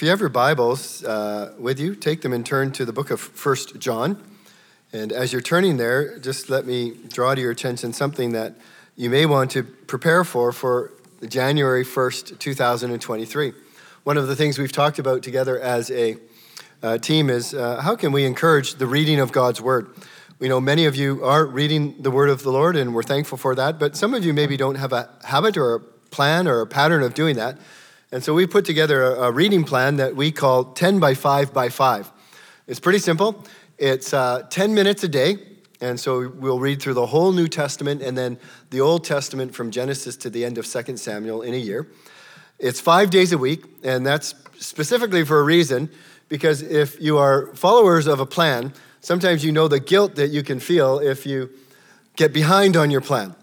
If you have your Bibles uh, with you, take them and turn to the book of First John. And as you're turning there, just let me draw to your attention something that you may want to prepare for for January 1st, 2023. One of the things we've talked about together as a uh, team is uh, how can we encourage the reading of God's Word? We know many of you are reading the Word of the Lord, and we're thankful for that, but some of you maybe don't have a habit or a plan or a pattern of doing that. And so we put together a, a, reading plan that we call 10 by 5 by 5. It's pretty simple. It's uh, 10 minutes a day. And so we'll read through the whole New Testament and then the Old Testament from Genesis to the end of 2 Samuel in a year. It's five days a week, and that's specifically for a reason because if you are followers of a plan, sometimes you know the guilt that you can feel if you get behind on your plan.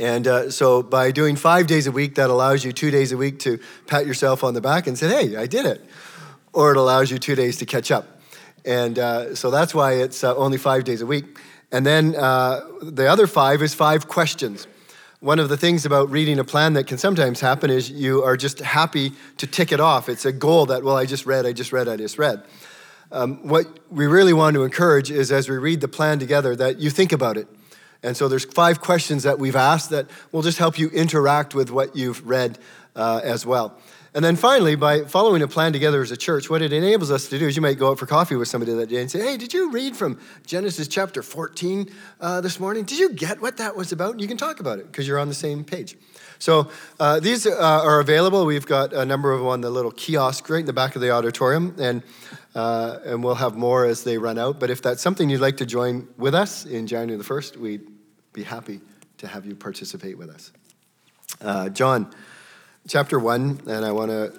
And uh, so by doing five days a week, that allows you two days a week to pat yourself on the back and say, hey, I did it. Or it allows you two days to catch up. And uh, so that's why it's uh, only five days a week. And then uh, the other five is five questions. One of the things about reading a plan that can sometimes happen is you are just happy to tick it off. It's a goal that, well, I just read, I just read, I just read. Um, what we really want to encourage is as we read the plan together that you think about it and so there's five questions that we've asked that will just help you interact with what you've read uh, as well. And then finally, by following a plan together as a church, what it enables us to do is you might go out for coffee with somebody that day and say, Hey, did you read from Genesis chapter 14 uh, this morning? Did you get what that was about? And You can talk about it because you're on the same page. So uh, these uh, are available. We've got a number of them on the little kiosk right in the back of the auditorium, and, uh, and we'll have more as they run out. But if that's something you'd like to join with us in January the 1st, we'd be happy to have you participate with us. Uh, John chapter 1, and I want to,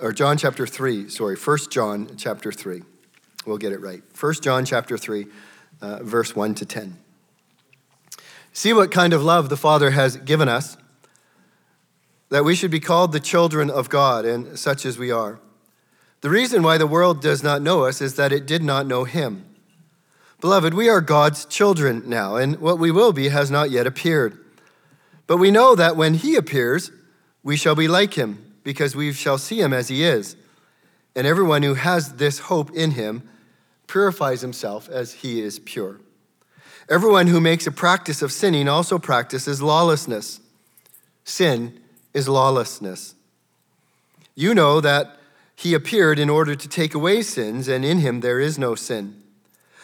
or John chapter 3, sorry, First John chapter 3. We'll get it right. First John chapter 3, uh, verse 1 to 10. See what kind of love the Father has given us that we should be called the children of God, and such as we are. The reason why the world does not know us is that it did not know Him. Beloved, we are God's children now, and what we will be has not yet appeared. But we know that when He appears, we shall be like Him, because we shall see Him as He is. And everyone who has this hope in Him purifies himself as He is pure. Everyone who makes a practice of sinning also practices lawlessness. Sin is lawlessness. You know that he appeared in order to take away sins, and in him there is no sin.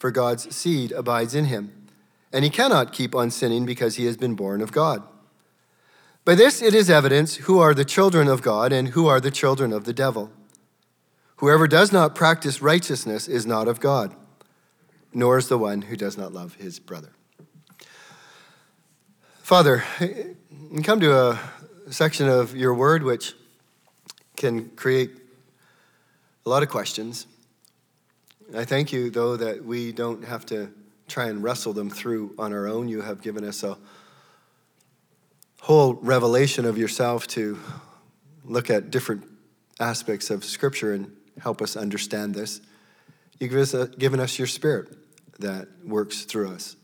for God's seed abides in him, and he cannot keep on sinning because he has been born of God. By this it is evidence who are the children of God and who are the children of the devil. Whoever does not practice righteousness is not of God, nor is the one who does not love his brother. Father, we come to a section of your word which can create a lot of questions. I thank you, though, that we don't have to try and wrestle them through on our own. You have given us a whole revelation of yourself to look at different aspects of Scripture and help us understand this. You've given us your Spirit that works through us.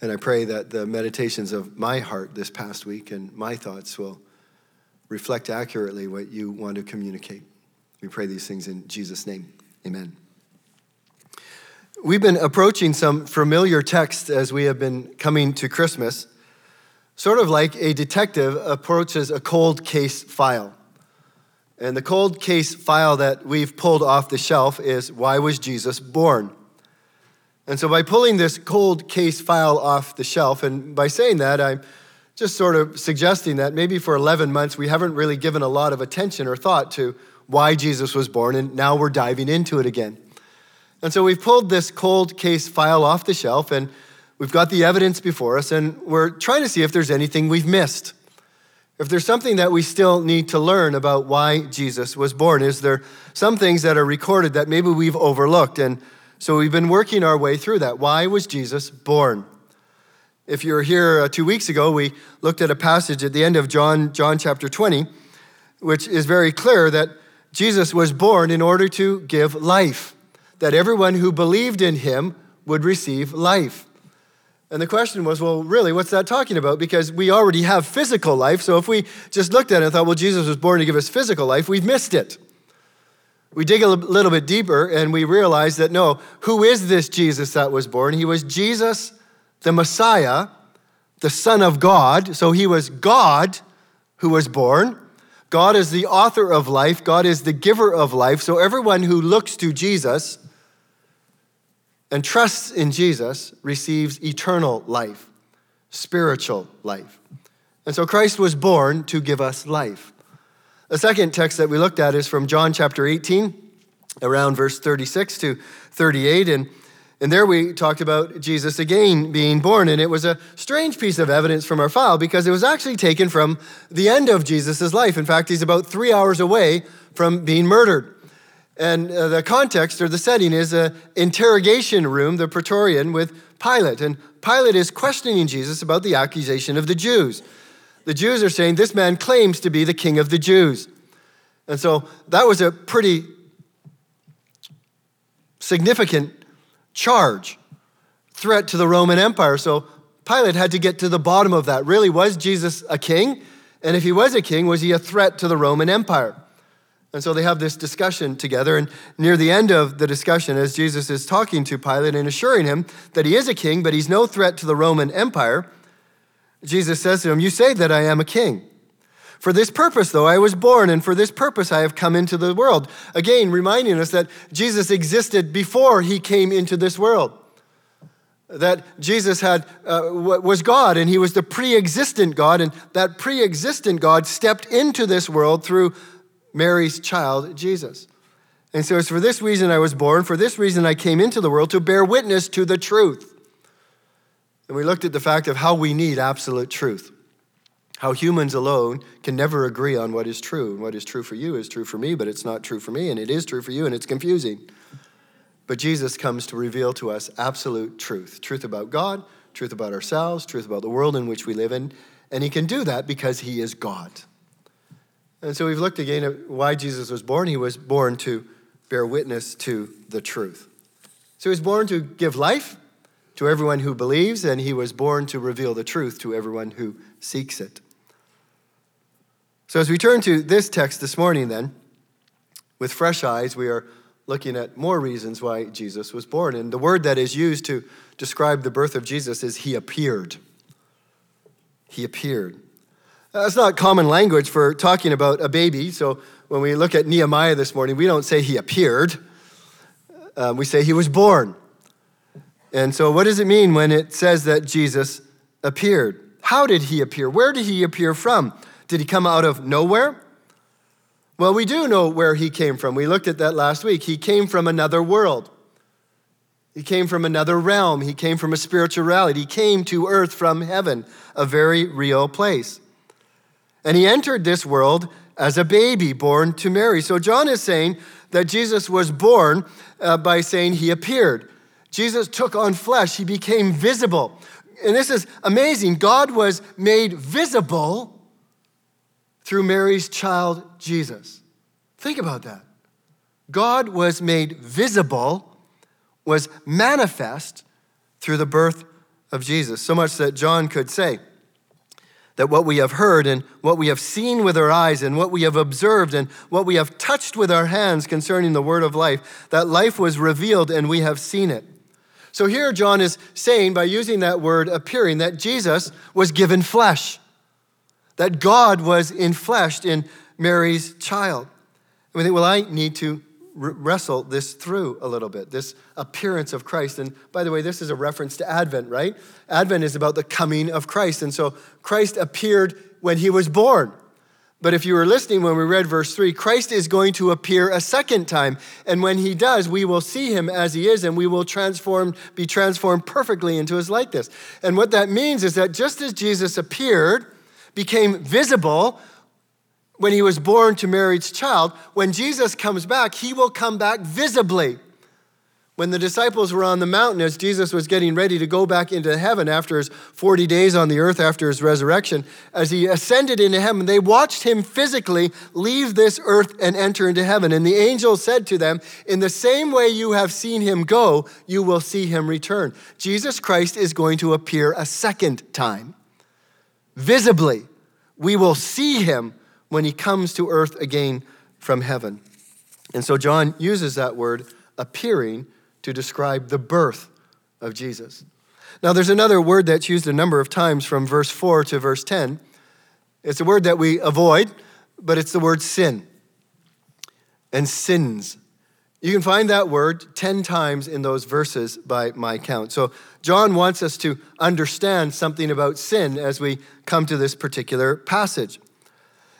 And I pray that the meditations of my heart this past week and my thoughts will reflect accurately what you want to communicate. We pray these things in Jesus' name. Amen. We've been approaching some familiar texts as we have been coming to Christmas, sort of like a detective approaches a cold case file. And the cold case file that we've pulled off the shelf is Why Was Jesus Born? And so, by pulling this cold case file off the shelf, and by saying that, I'm just sort of suggesting that maybe for 11 months we haven't really given a lot of attention or thought to why Jesus was born, and now we're diving into it again. And so, we've pulled this cold case file off the shelf, and we've got the evidence before us, and we're trying to see if there's anything we've missed. if there's something that we still need to learn about why Jesus was born, is there some things that are recorded that maybe we've overlooked? And so we've been working our way through that. Why was Jesus born? If you were here uh, two weeks ago, we looked at a passage at the end of John, John chapter 20, which is very clear that Jesus was born in order to give life, that everyone who believed in him would receive life. And the question was, well, really, what's that talking about? Because we already have physical life. So if we just looked at it and thought, well, Jesus was born to give us physical life, we've missed it. We dig a little bit deeper and we realize that no, who is this Jesus that was born? He was Jesus, the Messiah, the Son of God. So he was God who was born. God is the author of life, God is the giver of life. So everyone who looks to Jesus, and trusts in Jesus receives eternal life, spiritual life. And so Christ was born to give us life. The second text that we looked at is from John chapter 18, around verse 36 to 38. And, and there we talked about Jesus again being born. And it was a strange piece of evidence from our file because it was actually taken from the end of Jesus' life. In fact, he's about three hours away from being murdered. And uh, the context or the setting is an interrogation room, the Praetorium, with Pilate. And Pilate is questioning Jesus about the accusation of the Jews. The Jews are saying, This man claims to be the king of the Jews. And so that was a pretty significant charge, threat to the Roman Empire. So Pilate had to get to the bottom of that. Really, was Jesus a king? And if he was a king, was he a threat to the Roman Empire? And so they have this discussion together. And near the end of the discussion, as Jesus is talking to Pilate and assuring him that he is a king, but he's no threat to the Roman Empire, Jesus says to him, You say that I am a king. For this purpose, though, I was born, and for this purpose I have come into the world. Again, reminding us that Jesus existed before he came into this world. That Jesus had, uh, was God, and he was the pre existent God, and that pre existent God stepped into this world through Mary's child, Jesus. And so it's for this reason I was born, for this reason I came into the world to bear witness to the truth. And we looked at the fact of how we need absolute truth. How humans alone can never agree on what is true. And what is true for you is true for me, but it's not true for me, and it is true for you, and it's confusing. But Jesus comes to reveal to us absolute truth truth about God, truth about ourselves, truth about the world in which we live in. And he can do that because he is God. And so we've looked again at why Jesus was born. He was born to bear witness to the truth. So he was born to give life to everyone who believes, and he was born to reveal the truth to everyone who seeks it. So as we turn to this text this morning, then, with fresh eyes, we are looking at more reasons why Jesus was born. And the word that is used to describe the birth of Jesus is he appeared. He appeared. That's not common language for talking about a baby. So when we look at Nehemiah this morning, we don't say he appeared, uh, we say he was born. And so, what does it mean when it says that Jesus appeared? How did he appear? Where did he appear from? Did he come out of nowhere? Well, we do know where he came from. We looked at that last week. He came from another world. He came from another realm. He came from a spiritual reality. He came to earth from heaven, a very real place. And he entered this world as a baby born to Mary. So John is saying that Jesus was born uh, by saying he appeared. Jesus took on flesh, he became visible. And this is amazing. God was made visible through Mary's child, Jesus. Think about that. God was made visible, was manifest through the birth of Jesus. So much that John could say, that what we have heard and what we have seen with our eyes and what we have observed and what we have touched with our hands concerning the word of life, that life was revealed and we have seen it. So here John is saying, by using that word appearing, that Jesus was given flesh, that God was infleshed in Mary's child. And we think, well, I need to wrestle this through a little bit, this appearance of Christ. And by the way, this is a reference to Advent, right? Advent is about the coming of Christ. And so Christ appeared when he was born. But if you were listening when we read verse 3, Christ is going to appear a second time. And when he does, we will see him as he is and we will transform, be transformed perfectly into his likeness. And what that means is that just as Jesus appeared became visible when he was born to Mary's child. When Jesus comes back, he will come back visibly. When the disciples were on the mountain as Jesus was getting ready to go back into heaven after his 40 days on the earth after his resurrection, as he ascended into heaven, they watched him physically leave this earth and enter into heaven. And the angel said to them, In the same way you have seen him go, you will see him return. Jesus Christ is going to appear a second time. Visibly, we will see him when he comes to earth again from heaven. And so John uses that word appearing to describe the birth of Jesus. Now, there's another word that's used a number of times from verse 4 to verse 10. It's a word that we avoid, but it's the word sin and sins. You can find that word 10 times in those verses by my count. So, John wants us to understand something about sin as we come to this particular passage.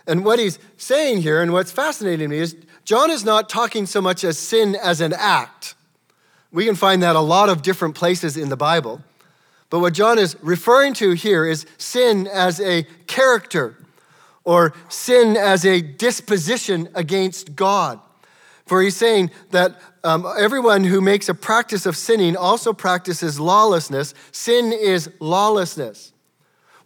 And what he's saying here, and what's fascinating me, is John is not talking so much as sin as an act. We can find that a lot of different places in the Bible. But what John is referring to here is sin as a character or sin as a disposition against God. For he's saying that um, everyone who makes a practice of sinning also practices lawlessness. Sin is lawlessness.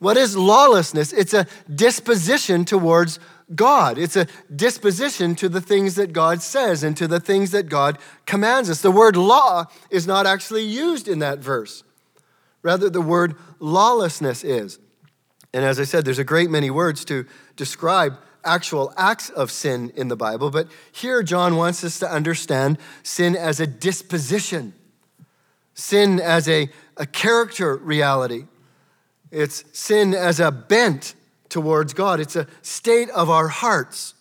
What is lawlessness? It's a disposition towards God. It's a disposition to the things that God says and to the things that God commands us. The word law is not actually used in that verse. Rather, the word lawlessness is. And as I said, there's a great many words to describe actual acts of sin in the Bible, but here John wants us to understand sin as a disposition, sin as a, a character reality. It's sin as a bent towards God, it's a state of our hearts.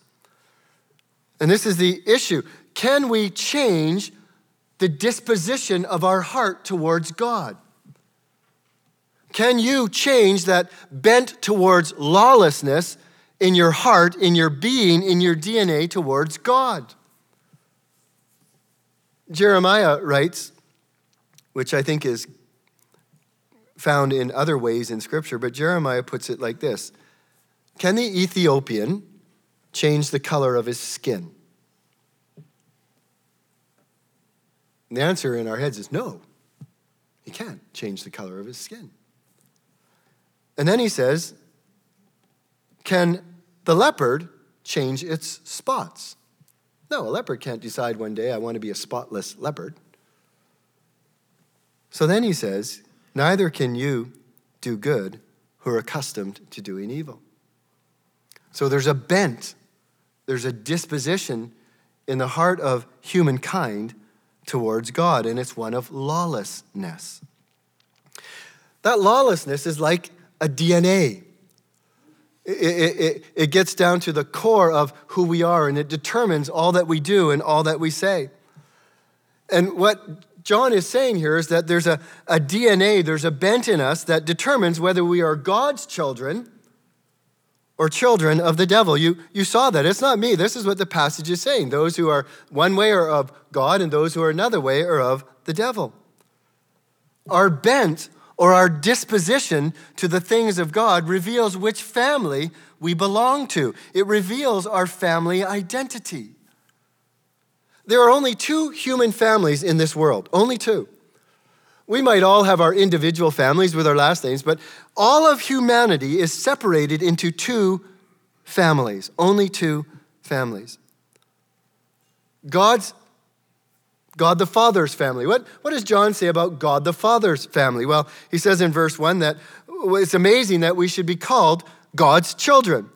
And this is the issue. Can we change the disposition of our heart towards God? Can you change that bent towards lawlessness in your heart, in your being, in your DNA towards God? Jeremiah writes, which I think is found in other ways in Scripture, but Jeremiah puts it like this Can the Ethiopian change the color of his skin? And the answer in our heads is no. He can't change the color of his skin. And then he says, Can the leopard change its spots? No, a leopard can't decide one day, I want to be a spotless leopard. So then he says, Neither can you do good who are accustomed to doing evil. So there's a bent, there's a disposition in the heart of humankind towards God, and it's one of lawlessness. That lawlessness is like a DNA. It, it, it, gets down to the core of who we are, and it determines all that we do and all that we say. And what John is saying here is that there's a, a DNA, there's a bent in us that determines whether we are God's children or children of the devil. You, you saw that. It's not me. This is what the passage is saying. Those who are one way are of God, and those who are another way are of the devil. Our bent or our disposition to the things of God reveals which family we belong to, it reveals our family identity. There are only two human families in this world, only two. We might all have our individual families with our last names, but all of humanity is separated into two families, only two families. God's God the Father's family. What, what does John say about God the Father's family? Well, he says in verse 1 that it's amazing that we should be called God's children.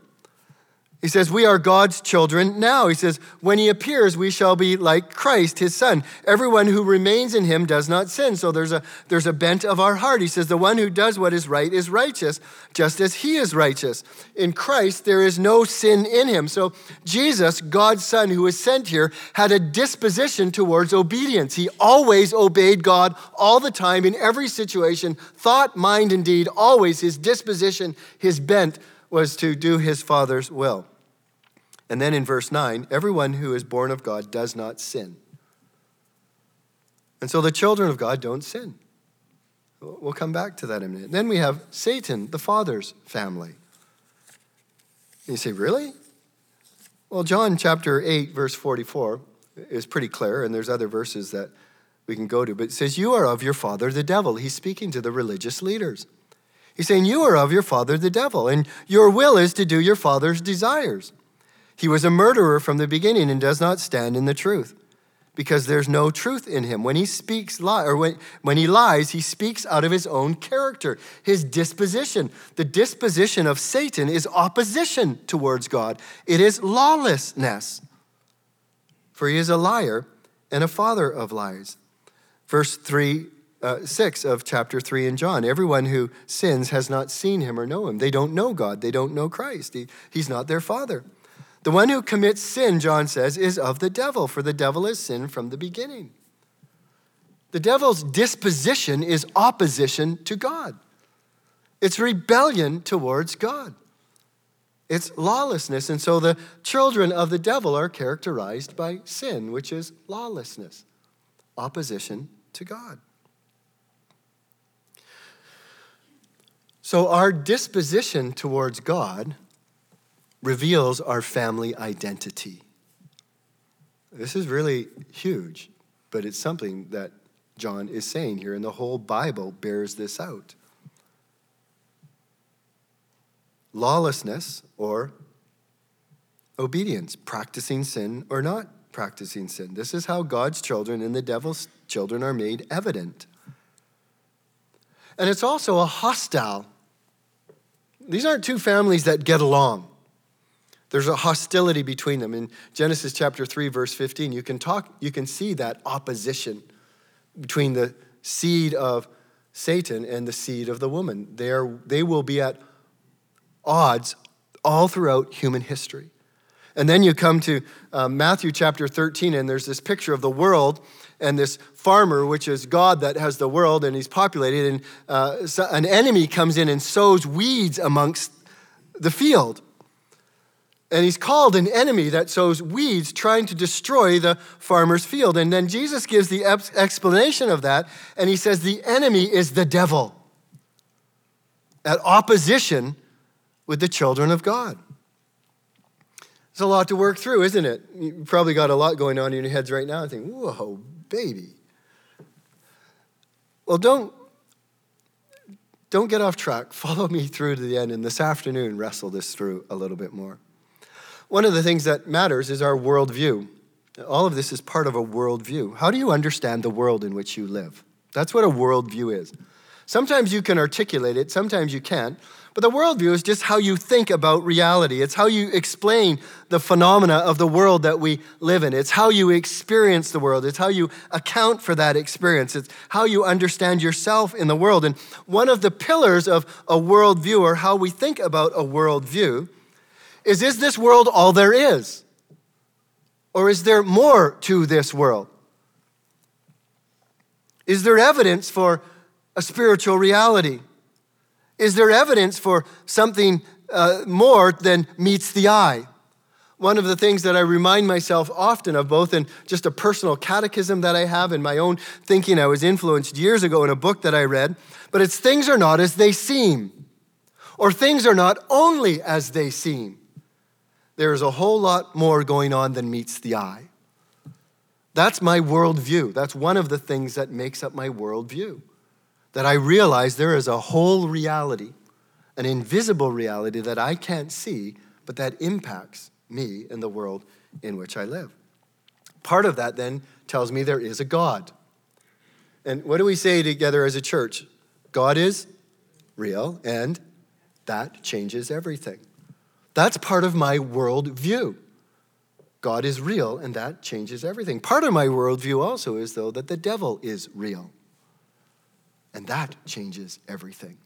He says, We are God's children now. He says, When he appears, we shall be like Christ, his son. Everyone who remains in him does not sin. So there's a, there's a bent of our heart. He says, The one who does what is right is righteous, just as he is righteous. In Christ, there is no sin in him. So Jesus, God's son who was sent here, had a disposition towards obedience. He always obeyed God all the time in every situation, thought, mind, and deed, always his disposition, his bent was to do his Father's will. And then in verse 9, everyone who is born of God does not sin. And so the children of God don't sin. We'll come back to that in a minute. Then we have Satan, the father's family. you say, Really? Well, John chapter 8, verse 44 is pretty clear, and there's other verses that we can go to, but it says, You are of your father, the devil. He's speaking to the religious leaders. He's saying, You are of your father, the devil, and your will is to do your father's desires. He was a murderer from the beginning and does not stand in the truth because there's no truth in him. When he speaks lie or when, when he lies, he speaks out of his own character, his disposition. The disposition of Satan is opposition towards God. It is lawlessness. For he is a liar and a father of lies. Verse 3 uh, 6 of chapter 3 in John. Everyone who sins has not seen him or know him. They don't know God. They don't know Christ. He, he's not their father. The one who commits sin, John says, is of the devil, for the devil is sin from the beginning. The devil's disposition is opposition to God, it's rebellion towards God, it's lawlessness. And so the children of the devil are characterized by sin, which is lawlessness, opposition to God. So, our disposition towards God reveals our family identity. This is really huge, but it's something that John is saying here, and the whole Bible bears this out. Lawlessness or obedience, practicing sin or not practicing sin. This is how God's children and the devil's children are made evident. And it's also a hostile. These aren't two families that get along. There's a hostility between them. In Genesis chapter 3, verse 15, you can talk, you can see that opposition between the seed of Satan and the seed of the woman. They, are, they will be at odds all throughout human history. And then you come to uh, Matthew chapter 13, and there's this picture of the world and this farmer, which is God that has the world and he's populated, and uh, so an enemy comes in and sows weeds amongst the field. And he's called an enemy that sows weeds, trying to destroy the farmer's field. And then Jesus gives the explanation of that, and he says the enemy is the devil at opposition with the children of God. It's a lot to work through, isn't it? You probably got a lot going on in your heads right now and think, whoa, baby. Well, don't, don't get off track. Follow me through to the end, and this afternoon, wrestle this through a little bit more. One of the things that matters is our worldview. All of this is part of a worldview. How do you understand the world in which you live? That's what a worldview is. Sometimes you can articulate it, sometimes you can't. But the worldview is just how you think about reality. It's how you explain the phenomena of the world that we live in. It's how you experience the world. It's how you account for that experience. It's how you understand yourself in the world. And one of the pillars of a worldview, or how we think about a worldview, is is this world all there is? Or is there more to this world? Is there evidence for a spiritual reality? Is there evidence for something uh, more than meets the eye? One of the things that I remind myself often of, both in just a personal catechism that I have in my own thinking, I was influenced years ago in a book that I read, but it's things are not as they seem, or things are not only as they seem there is a whole lot more going on than meets the eye. That's my worldview. That's one of the things that makes up my worldview. That I realize there is a whole reality, an invisible reality that I can't see, but that impacts me and the world in which I live. Part of that then tells me there is a God. And what do we say together as a church? God is real, and that changes everything. That's part of my worldview. God is real, and that changes everything. Part of my worldview also is, though, that the devil is real, and that changes everything.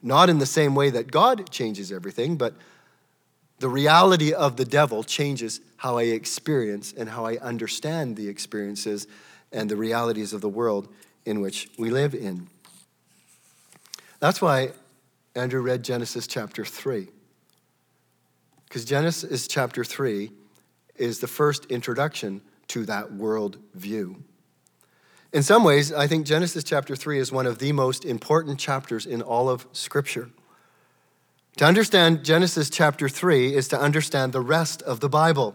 Not in the same way that God changes everything, but the reality of the devil changes how I experience and how I understand the experiences and the realities of the world in which we live in. That's why Andrew read Genesis chapter 3. Because Genesis chapter 3 is the first introduction to that world view. In some ways, I think Genesis chapter 3 is one of the most important chapters in all of Scripture. To understand Genesis chapter 3 is to understand the rest of the Bible.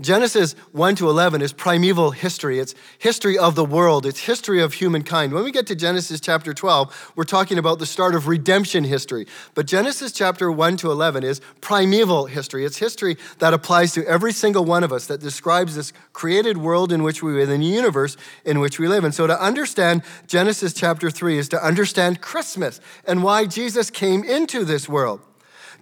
Genesis 1 to 11 is primeval history. It's history of the world. It's history of humankind. When we get to Genesis chapter 12, we're talking about the start of redemption history. But Genesis chapter 1 to 11 is primeval history. It's history that applies to every single one of us, that describes this created world in which we live, in the universe in which we live. And so to understand Genesis chapter 3 is to understand Christmas and why Jesus came into this world.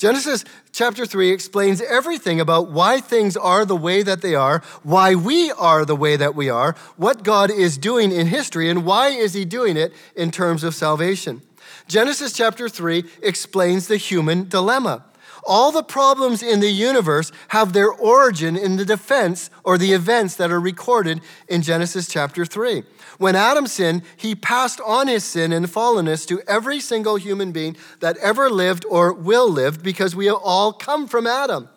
Genesis chapter 3 explains everything about why things are the way that they are, why we are the way that we are, what God is doing in history, and why is he doing it in terms of salvation. Genesis chapter 3 explains the human dilemma. All the problems in the universe have their origin in the defense or the events that are recorded in Genesis chapter 3. When Adam sinned, he passed on his sin and fallenness to every single human being that ever lived or will live because we all come from Adam.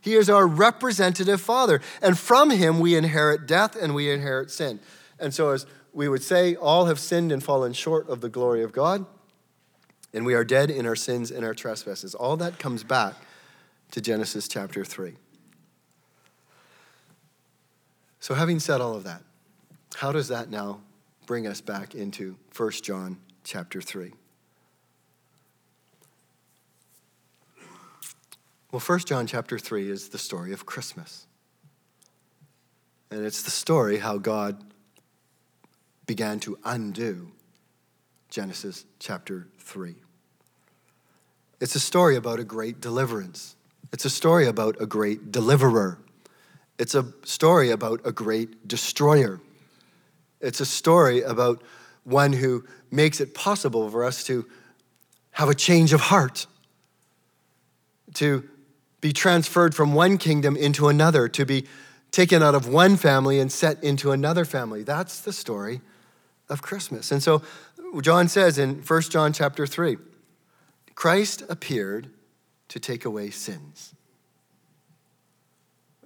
He is our representative father. And from him, we inherit death and we inherit sin. And so, as we would say, all have sinned and fallen short of the glory of God, and we are dead in our sins and our trespasses. All that comes back to Genesis chapter 3. So, having said all of that, how does that now bring us back into 1 John chapter 3? Well, 1 John chapter 3 is the story of Christmas. And it's the story how God began to undo Genesis chapter 3. It's a story about a great deliverance. It's a story about a great deliverer. It's a story about a great destroyer. It's a story about one who makes it possible for us to have a change of heart, to be transferred from one kingdom into another, to be taken out of one family and set into another family. That's the story of Christmas. And so John says in 1 John chapter 3, Christ appeared to take away sins.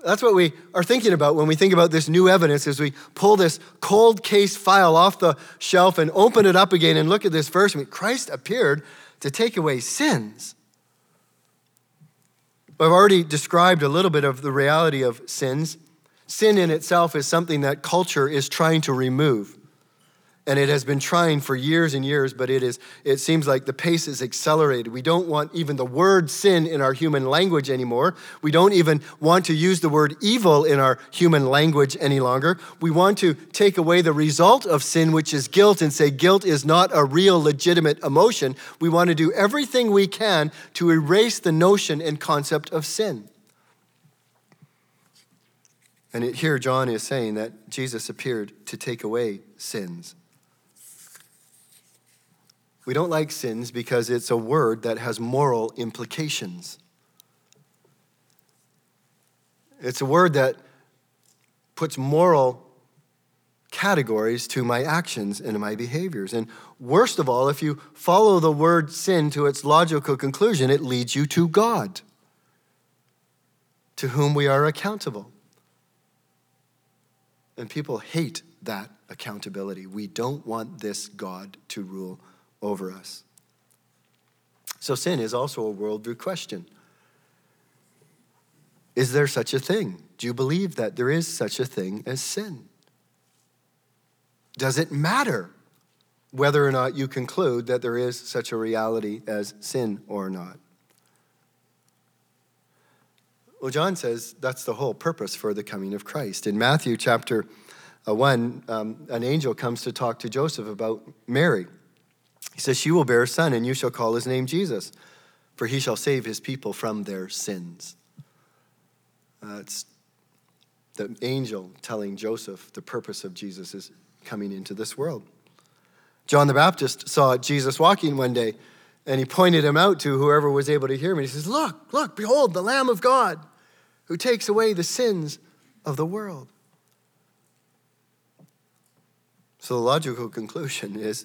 That's what we are thinking about when we think about this new evidence as we pull this cold case file off the shelf and open it up again and look at this verse. I mean, Christ appeared to take away sins. I've already described a little bit of the reality of sins. Sin in itself is something that culture is trying to remove and it has been trying for years and years, but it is it seems like the pace is accelerated. We don't want even the word sin in our human language anymore. We don't even want to use the word evil in our human language any longer. We want to take away the result of sin, which is guilt, and say guilt is not a real legitimate emotion. We want to do everything we can to erase the notion and concept of sin. And here, John is saying that Jesus appeared to take away sins. We don't like sins because it's a word that has moral implications. It's a word that puts moral categories to my actions and my behaviors. And worst of all, if you follow the word sin to its logical conclusion, it leads you to God, to whom we are accountable. And people hate that accountability. We don't want this God to rule over us. So, sin is also a worldview question. Is there such a thing? Do you believe that there is such a thing as sin? Does it matter whether or not you conclude that there is such a reality as sin or not? Well, John says that's the whole purpose for the coming of Christ. In Matthew chapter uh, 1, um, an angel comes to talk to Joseph about Mary. He says, She will bear a son, and you shall call his name Jesus, for he shall save his people from their sins. Uh, the angel telling Joseph the purpose of Jesus is coming into this world. John the Baptist saw Jesus walking one day, and he pointed him out to whoever was able to hear him. He says, Look, look, behold, the Lamb of God who takes away the sins of the world. So the logical conclusion is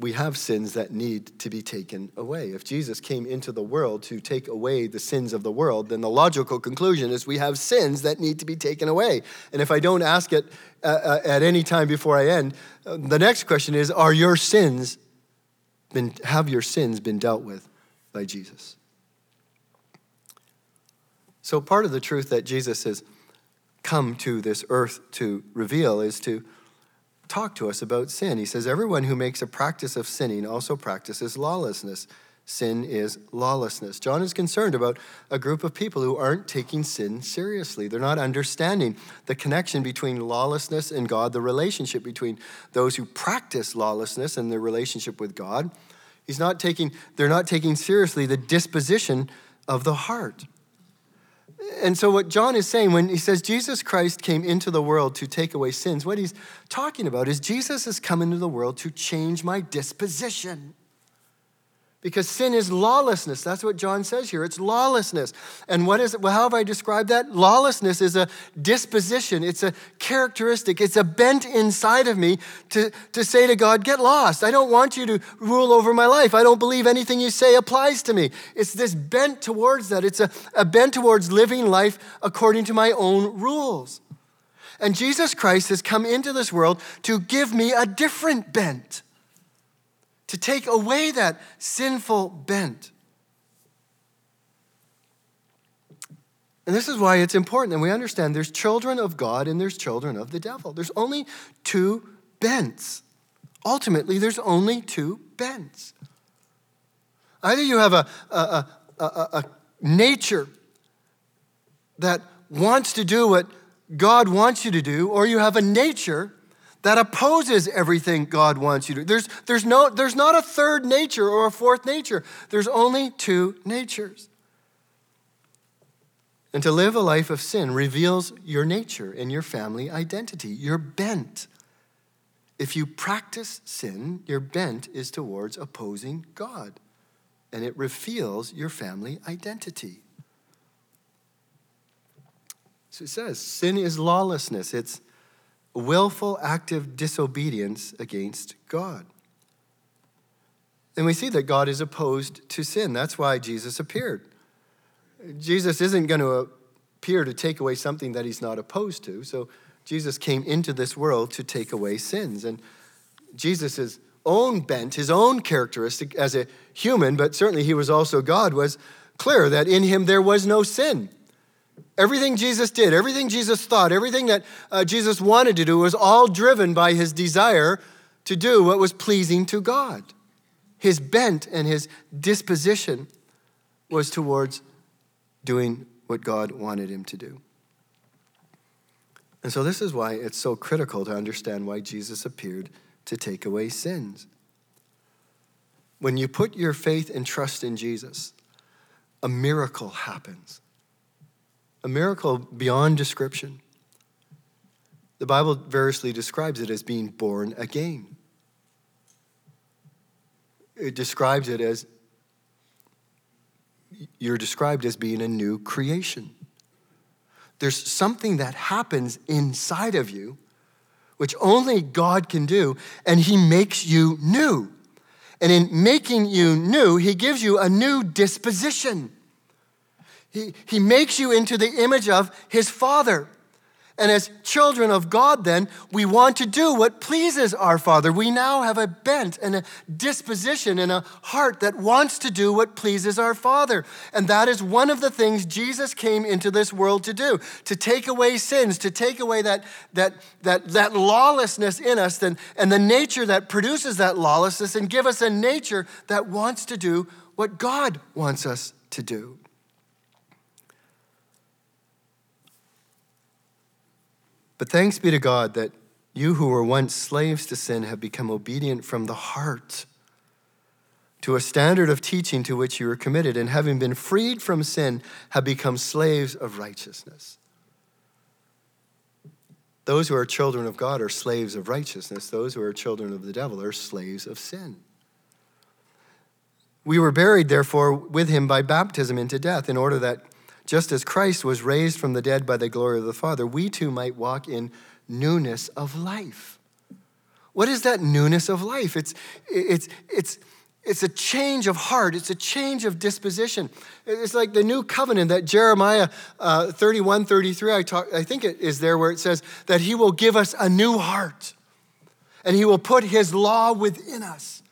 we have sins that need to be taken away. If Jesus came into the world to take away the sins of the world, then the logical conclusion is we have sins that need to be taken away. And if I don't ask it uh, uh at any time before I end, uh, the next question is Are your sins been, have your sins been dealt with by Jesus. So, part of the truth that Jesus has come to this earth to reveal is to talk to us about sin. He says, Everyone who makes a practice of sinning also practices lawlessness. Sin is lawlessness. John is concerned about a group of people who aren't taking sin seriously. They're not understanding the connection between lawlessness and God, the relationship between those who practice lawlessness and their relationship with God. He's not taking, they're not taking seriously the disposition of the heart. And so, what John is saying when he says Jesus Christ came into the world to take away sins, what he's talking about is Jesus has come into the world to change my disposition. Because sin is lawlessness. That's what John says here. It's lawlessness. And what is it? Well, how have I described that? Lawlessness is a disposition, it's a characteristic, it's a bent inside of me to, to say to God, Get lost. I don't want you to rule over my life. I don't believe anything you say applies to me. It's this bent towards that. It's a, a bent towards living life according to my own rules. And Jesus Christ has come into this world to give me a different bent to take away that sinful bent. And this is why it's important that we understand there's children of God and there's children of the devil. There's only two bents. Ultimately, there's only two bents. Either you have a, a, a, a, a nature that wants to do what God wants you to do, or you have a nature that opposes everything God wants you to. There's, there's, no, there's not a third nature or a fourth nature, there's only two natures. And to live a life of sin reveals your nature and your family identity, your bent. If you practice sin, your bent is towards opposing God, and it reveals your family identity. So it says sin is lawlessness. It's willful, active disobedience against God. And we see that God is opposed to sin. That's why Jesus appeared. Jesus isn't going to appear to take away something that he's not opposed to. So Jesus came into this world to take away sins. And Jesus' own bent, his own characteristic as a human, but certainly he was also God, was clear that in him there was no sin. Everything Jesus did, everything Jesus thought, everything that uh, Jesus wanted to do was all driven by his desire to do what was pleasing to God. His bent and his disposition was towards doing what God wanted him to do. And so, this is why it's so critical to understand why Jesus appeared to take away sins. When you put your faith and trust in Jesus, a miracle happens a miracle beyond description. The Bible variously describes it as being born again. It describes it as you're described as being a new creation. There's something that happens inside of you, which only God can do, and He makes you new. And in making you new, He gives you a new disposition. He, he makes you into the image of his Father. And as children of God, then, we want to do what pleases our Father. We now have a bent and a disposition and a heart that wants to do what pleases our Father. And that is one of the things Jesus came into this world to do to take away sins, to take away that, that, that, that lawlessness in us and, and the nature that produces that lawlessness and give us a nature that wants to do what God wants us to do. But thanks be to God that you who were once slaves to sin have become obedient from the heart to a standard of teaching to which you were committed, and having been freed from sin, have become slaves of righteousness. Those who are children of God are slaves of righteousness. Those who are children of the devil are slaves of sin. We were buried, therefore, with him by baptism into death, in order that just as Christ was raised from the dead by the glory of the Father, we too might walk in newness of life. What is that newness of life? It's, it's, it's, it's a change of heart, it's a change of disposition. It's like the new covenant that Jeremiah uh, 31, 33, I, talk, I think it is there where it says that he will give us a new heart and he will put his law within us.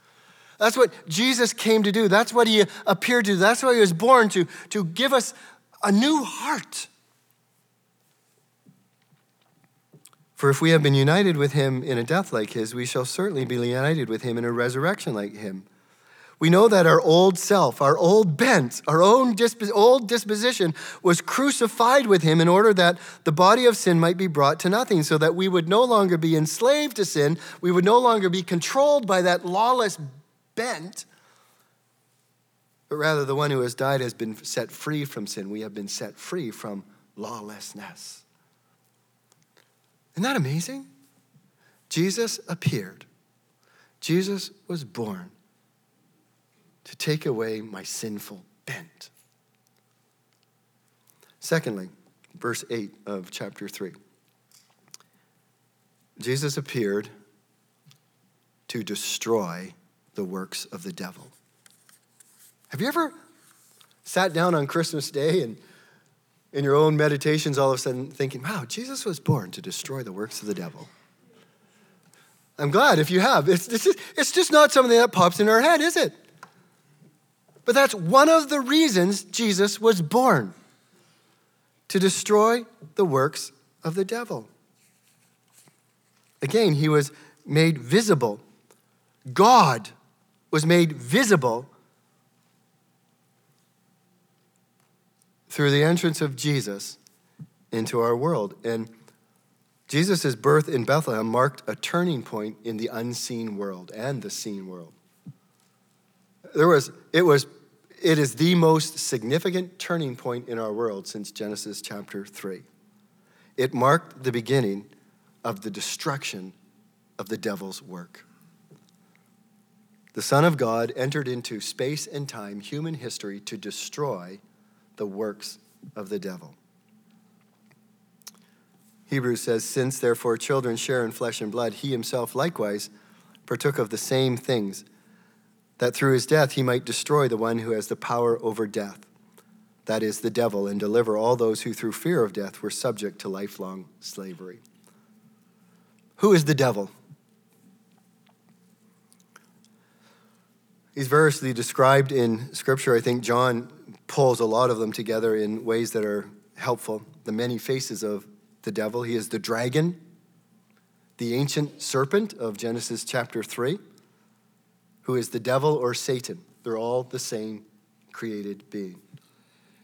That's what Jesus came to do. That's what he appeared to do. That's why he was born to, to give us a new heart. For if we have been united with him in a death like his, we shall certainly be united with him in a resurrection like him. We know that our old self, our old bent, our own disp- old disposition was crucified with him in order that the body of sin might be brought to nothing, so that we would no longer be enslaved to sin. We would no longer be controlled by that lawless bent, but rather the one who has died has been set free from sin. We have been set free from lawlessness. Isn't that amazing? Jesus appeared. Jesus was born to take away my sinful bent. Secondly, verse 8 of chapter 3. Jesus appeared to destroy the works of the devil. Have you ever sat down on Christmas Day and in your own meditations all of a sudden thinking, wow, Jesus was born to destroy the works of the devil? I'm glad if you have. It's, it's, just, it's just not something that pops in our head, is it? But that's one of the reasons Jesus was born to destroy the works of the devil. Again, he was made visible. God was made visible through the entrance of Jesus into our world. And Jesus' birth in Bethlehem marked a turning point in the unseen world and the seen world. There was, it was, it is the most significant turning point in our world since Genesis chapter 3. It marked the beginning of the destruction of the devil's work. The Son of God entered into space and time, human history, to destroy the works of the devil. Hebrews says, Since therefore children share in flesh and blood, he himself likewise partook of the same things that through his death he might destroy the one who has the power over death, that is, the devil, and deliver all those who through fear of death were subject to lifelong slavery. Who is the devil? He's variously described in Scripture. I think John pulls a lot of them together in ways that are helpful. The many faces of the devil. He is the dragon, the ancient serpent of Genesis chapter 3 who is the devil or Satan. They're all the same created being.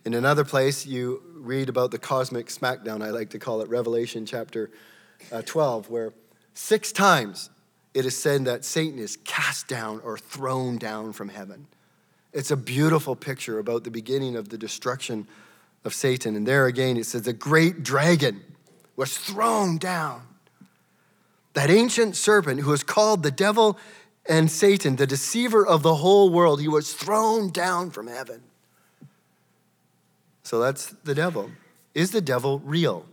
In another place, you read about the cosmic smackdown, I like to call it Revelation chapter uh, 12, where six times it is said that Satan is cast down or thrown down from heaven. It's a beautiful picture about the beginning of the destruction of Satan. And there again, it says, the great dragon was thrown down. That ancient serpent who is called the devil and Satan, the deceiver of the whole world, he was thrown down from heaven. So that's the devil. Is the devil real?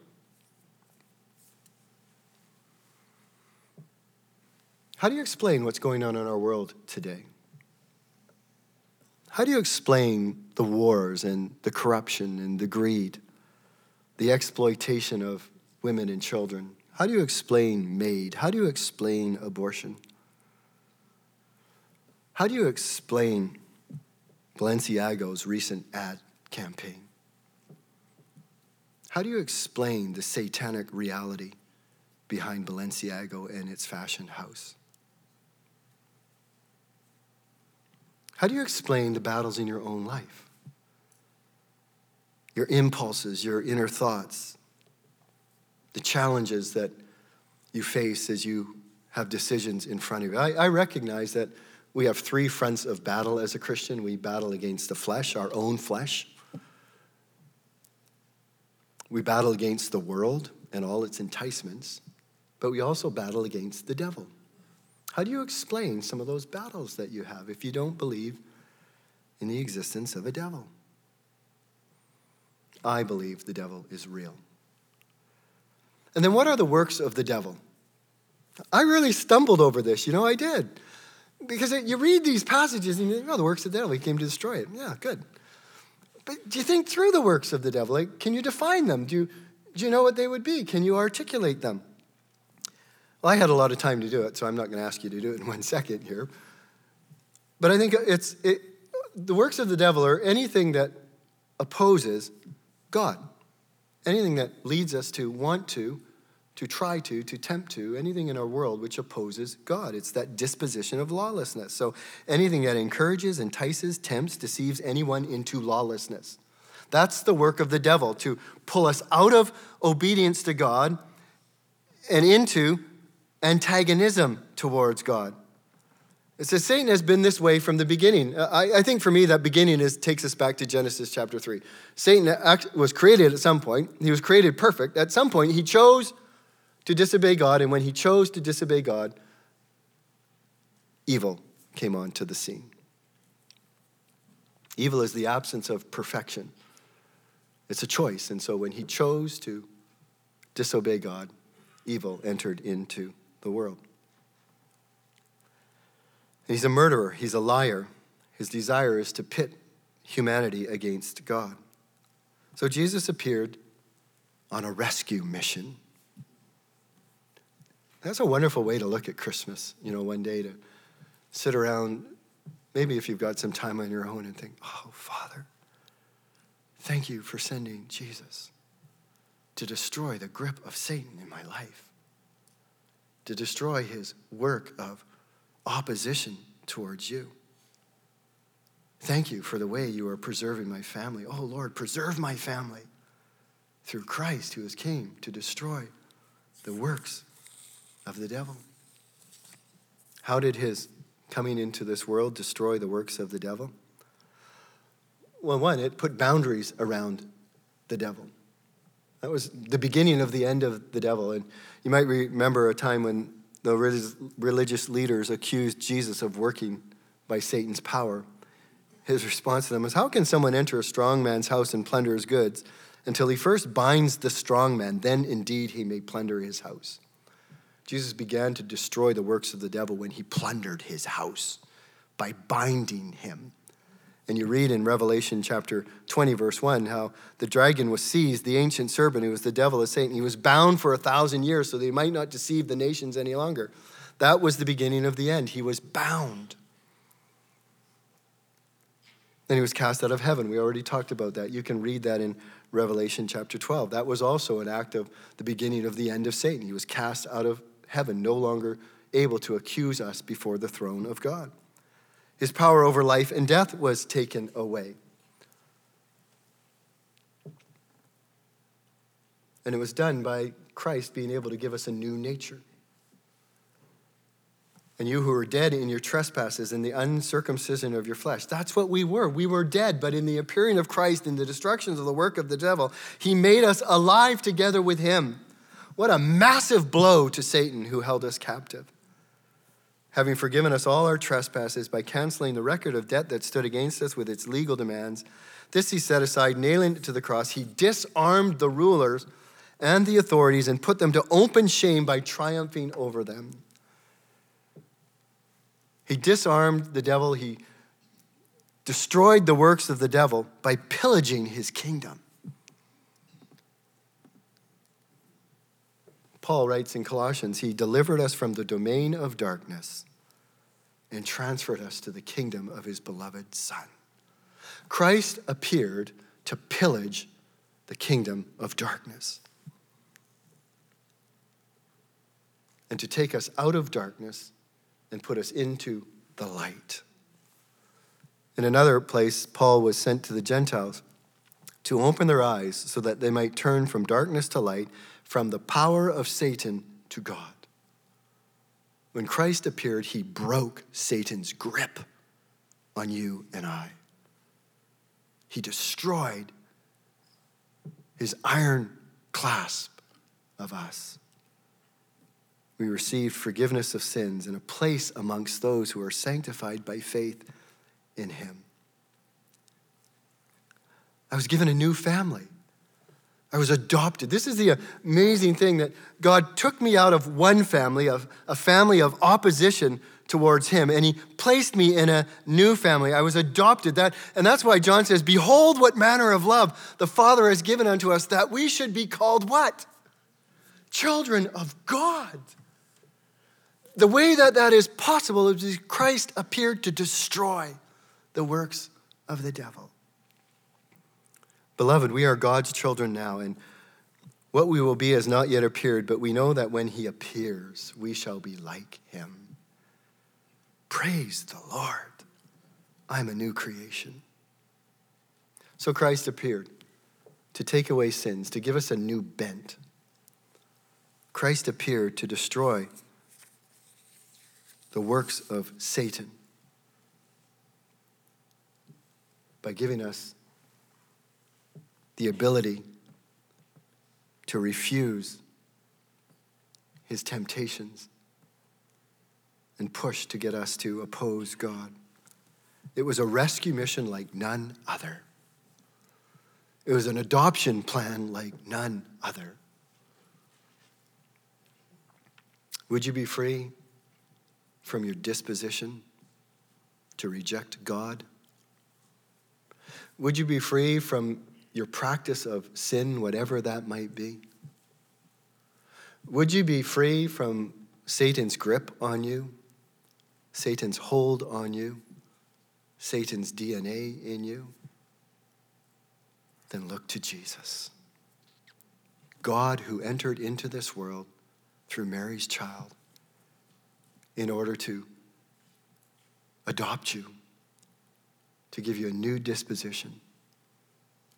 How do you explain what's going on in our world today? How do you explain the wars and the corruption and the greed, the exploitation of women and children? How do you explain MAID? How do you explain abortion? How do you explain Balenciaga's recent ad campaign? How do you explain the satanic reality behind Balenciago and its fashion house? How do you explain the battles in your own life? Your impulses, your inner thoughts, the challenges that you face as you have decisions in front of you. I, I recognize that we have three fronts of battle as a Christian. We battle against the flesh, our own flesh. We battle against the world and all its enticements, but we also battle against the devil. How do you explain some of those battles that you have if you don't believe in the existence of a devil? I believe the devil is real. And then what are the works of the devil? I really stumbled over this, you know, I did. Because you read these passages and you think, oh, the works of the devil, he came to destroy it. Yeah, good. But do you think through the works of the devil? Like, can you define them? Do you, do you know what they would be? Can you articulate them? Well, I had a lot of time to do it, so I'm not going to ask you to do it in one second here. But I think it's it, the works of the devil are anything that opposes God, anything that leads us to want to, to try to, to tempt to, anything in our world which opposes God. It's that disposition of lawlessness. So anything that encourages, entices, tempts, deceives anyone into lawlessness. That's the work of the devil to pull us out of obedience to God and into antagonism towards God. It says Satan has been this way from the beginning. Uh, I, I, think for me, that beginning is, takes us back to Genesis chapter 3. Satan was created at some point. He was created perfect. At some point, he chose to disobey God, and when he chose to disobey God, evil came onto the scene. Evil is the absence of perfection, it's a choice. And so when he chose to disobey God, evil entered into the world. He's a murderer, he's a liar. His desire is to pit humanity against God. So Jesus appeared on a rescue mission. That's a wonderful way to look at Christmas, you know, one day to sit around, maybe if you've got some time on your own, and think, oh, Father, thank you for sending Jesus to destroy the grip of Satan in my life, to destroy his work of opposition towards you. Thank you for the way you are preserving my family. Oh Lord, preserve my family through Christ who has came to destroy the works of the devil. How did his coming into this world destroy the works of the devil? Well, one, it put boundaries around the devil. That was the beginning of the end of the devil. And you might remember a time when the religious leaders accused Jesus of working by Satan's power. His response to them was How can someone enter a strong man's house and plunder his goods until he first binds the strong man? Then indeed he may plunder his house. Jesus began to destroy the works of the devil when he plundered his house by binding him and you read in Revelation chapter 20, verse 1, how the dragon was seized, the ancient serpent, who was the devil of Satan. He was bound for a thousand years so that he might not deceive the nations any longer. That was the beginning of the end. He was bound. Then he was cast out of heaven. We already talked about that. You can read that in Revelation chapter 12. That was also an act of the beginning of the end of Satan. He was cast out of heaven, no longer able to accuse us before the throne of God. His power over life and death was taken away. And it was done by Christ being able to give us a new nature. And you who were dead in your trespasses and the uncircumcision of your flesh. That's what we were. We were dead, but in the appearing of Christ, in the destructions of the work of the devil, he made us alive together with him. What a massive blow to Satan who held us captive having forgiven us all our trespasses by canceling the record of debt that stood against us with its legal demands. This he set aside, nailing it to the cross. He disarmed the rulers and the authorities and put them to open shame by triumphing over them. He disarmed the devil. He destroyed the works of the devil by pillaging his kingdom. Paul writes in Colossians, He delivered us from the domain of darkness and transferred us to the kingdom of his beloved Son. Christ appeared to pillage the kingdom of darkness and to take us out of darkness and put us into the light. In another place, Paul was sent to the Gentiles to open their eyes so that they might turn from darkness to light, from the power of Satan to God. When Christ appeared, he broke Satan's grip on you and I. He destroyed his iron clasp of us. We received forgiveness of sins and a place amongst those who are sanctified by faith in him. I was given a new family. I was adopted. This is the amazing thing that God took me out of one family, of a family of opposition towards him, and he placed me in a new family. I was adopted. That, and that's why John says, Behold, what manner of love the Father has given unto us, that we should be called what? Children of God. the way that that is possible is Christ appeared to destroy the works of the devil. Beloved, we are God's children now, and what we will be has not yet appeared, but we know that when he appears, we shall be like him. Praise the Lord. I'm a new creation. So Christ appeared to take away sins, to give us a new bent. Christ appeared to destroy the works of Satan by giving us the ability to refuse his temptations and push to get us to oppose God. It was a rescue mission like none other. It was an adoption plan like none other. Would you be free from your disposition to reject God? Would you be free from your practice of sin, whatever that might be? Would you be free from Satan's grip on you, Satan's hold on you, Satan's DNA in you? Then look to Jesus. God who entered into this world through Mary's child in order to adopt you, to give you a new disposition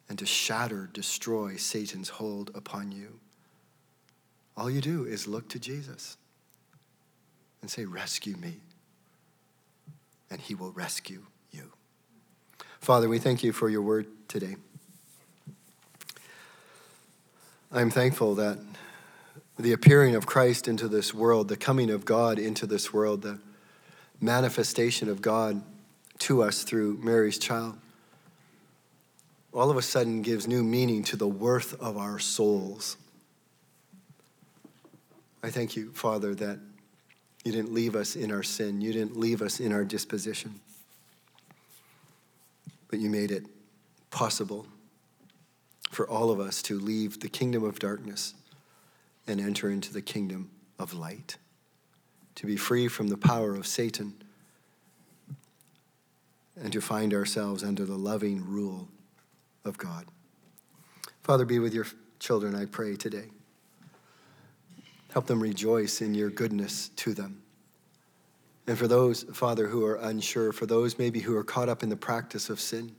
and to shatter, destroy Satan's hold upon you. All you do is look to Jesus and say, Rescue me, and he will rescue you. Father, we thank you for your word today. I'm thankful that the appearing of Christ into this world, the coming of God into this world, the manifestation of God to us through Mary's child, all of a sudden gives new meaning to the worth of our souls. I thank you, Father, that you didn't leave us in our sin, you didn't leave us in our disposition, but you made it possible for all of us to leave the kingdom of darkness and enter into the kingdom of light, to be free from the power of Satan, and to find ourselves under the loving rule of God. Father, be with your children, I pray today. Help them rejoice in your goodness to them. And for those, Father, who are unsure, for those maybe who are caught up in the practice of sin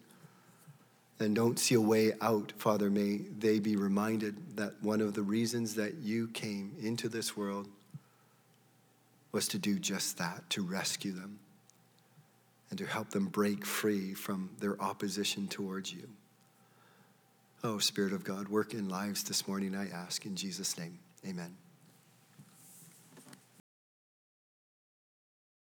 and don't see a way out, Father, may they be reminded that one of the reasons that you came into this world was to do just that, to rescue them and to help them break free from their opposition towards you. Oh, Spirit of God, work in lives this morning, I ask in Jesus' name. Amen.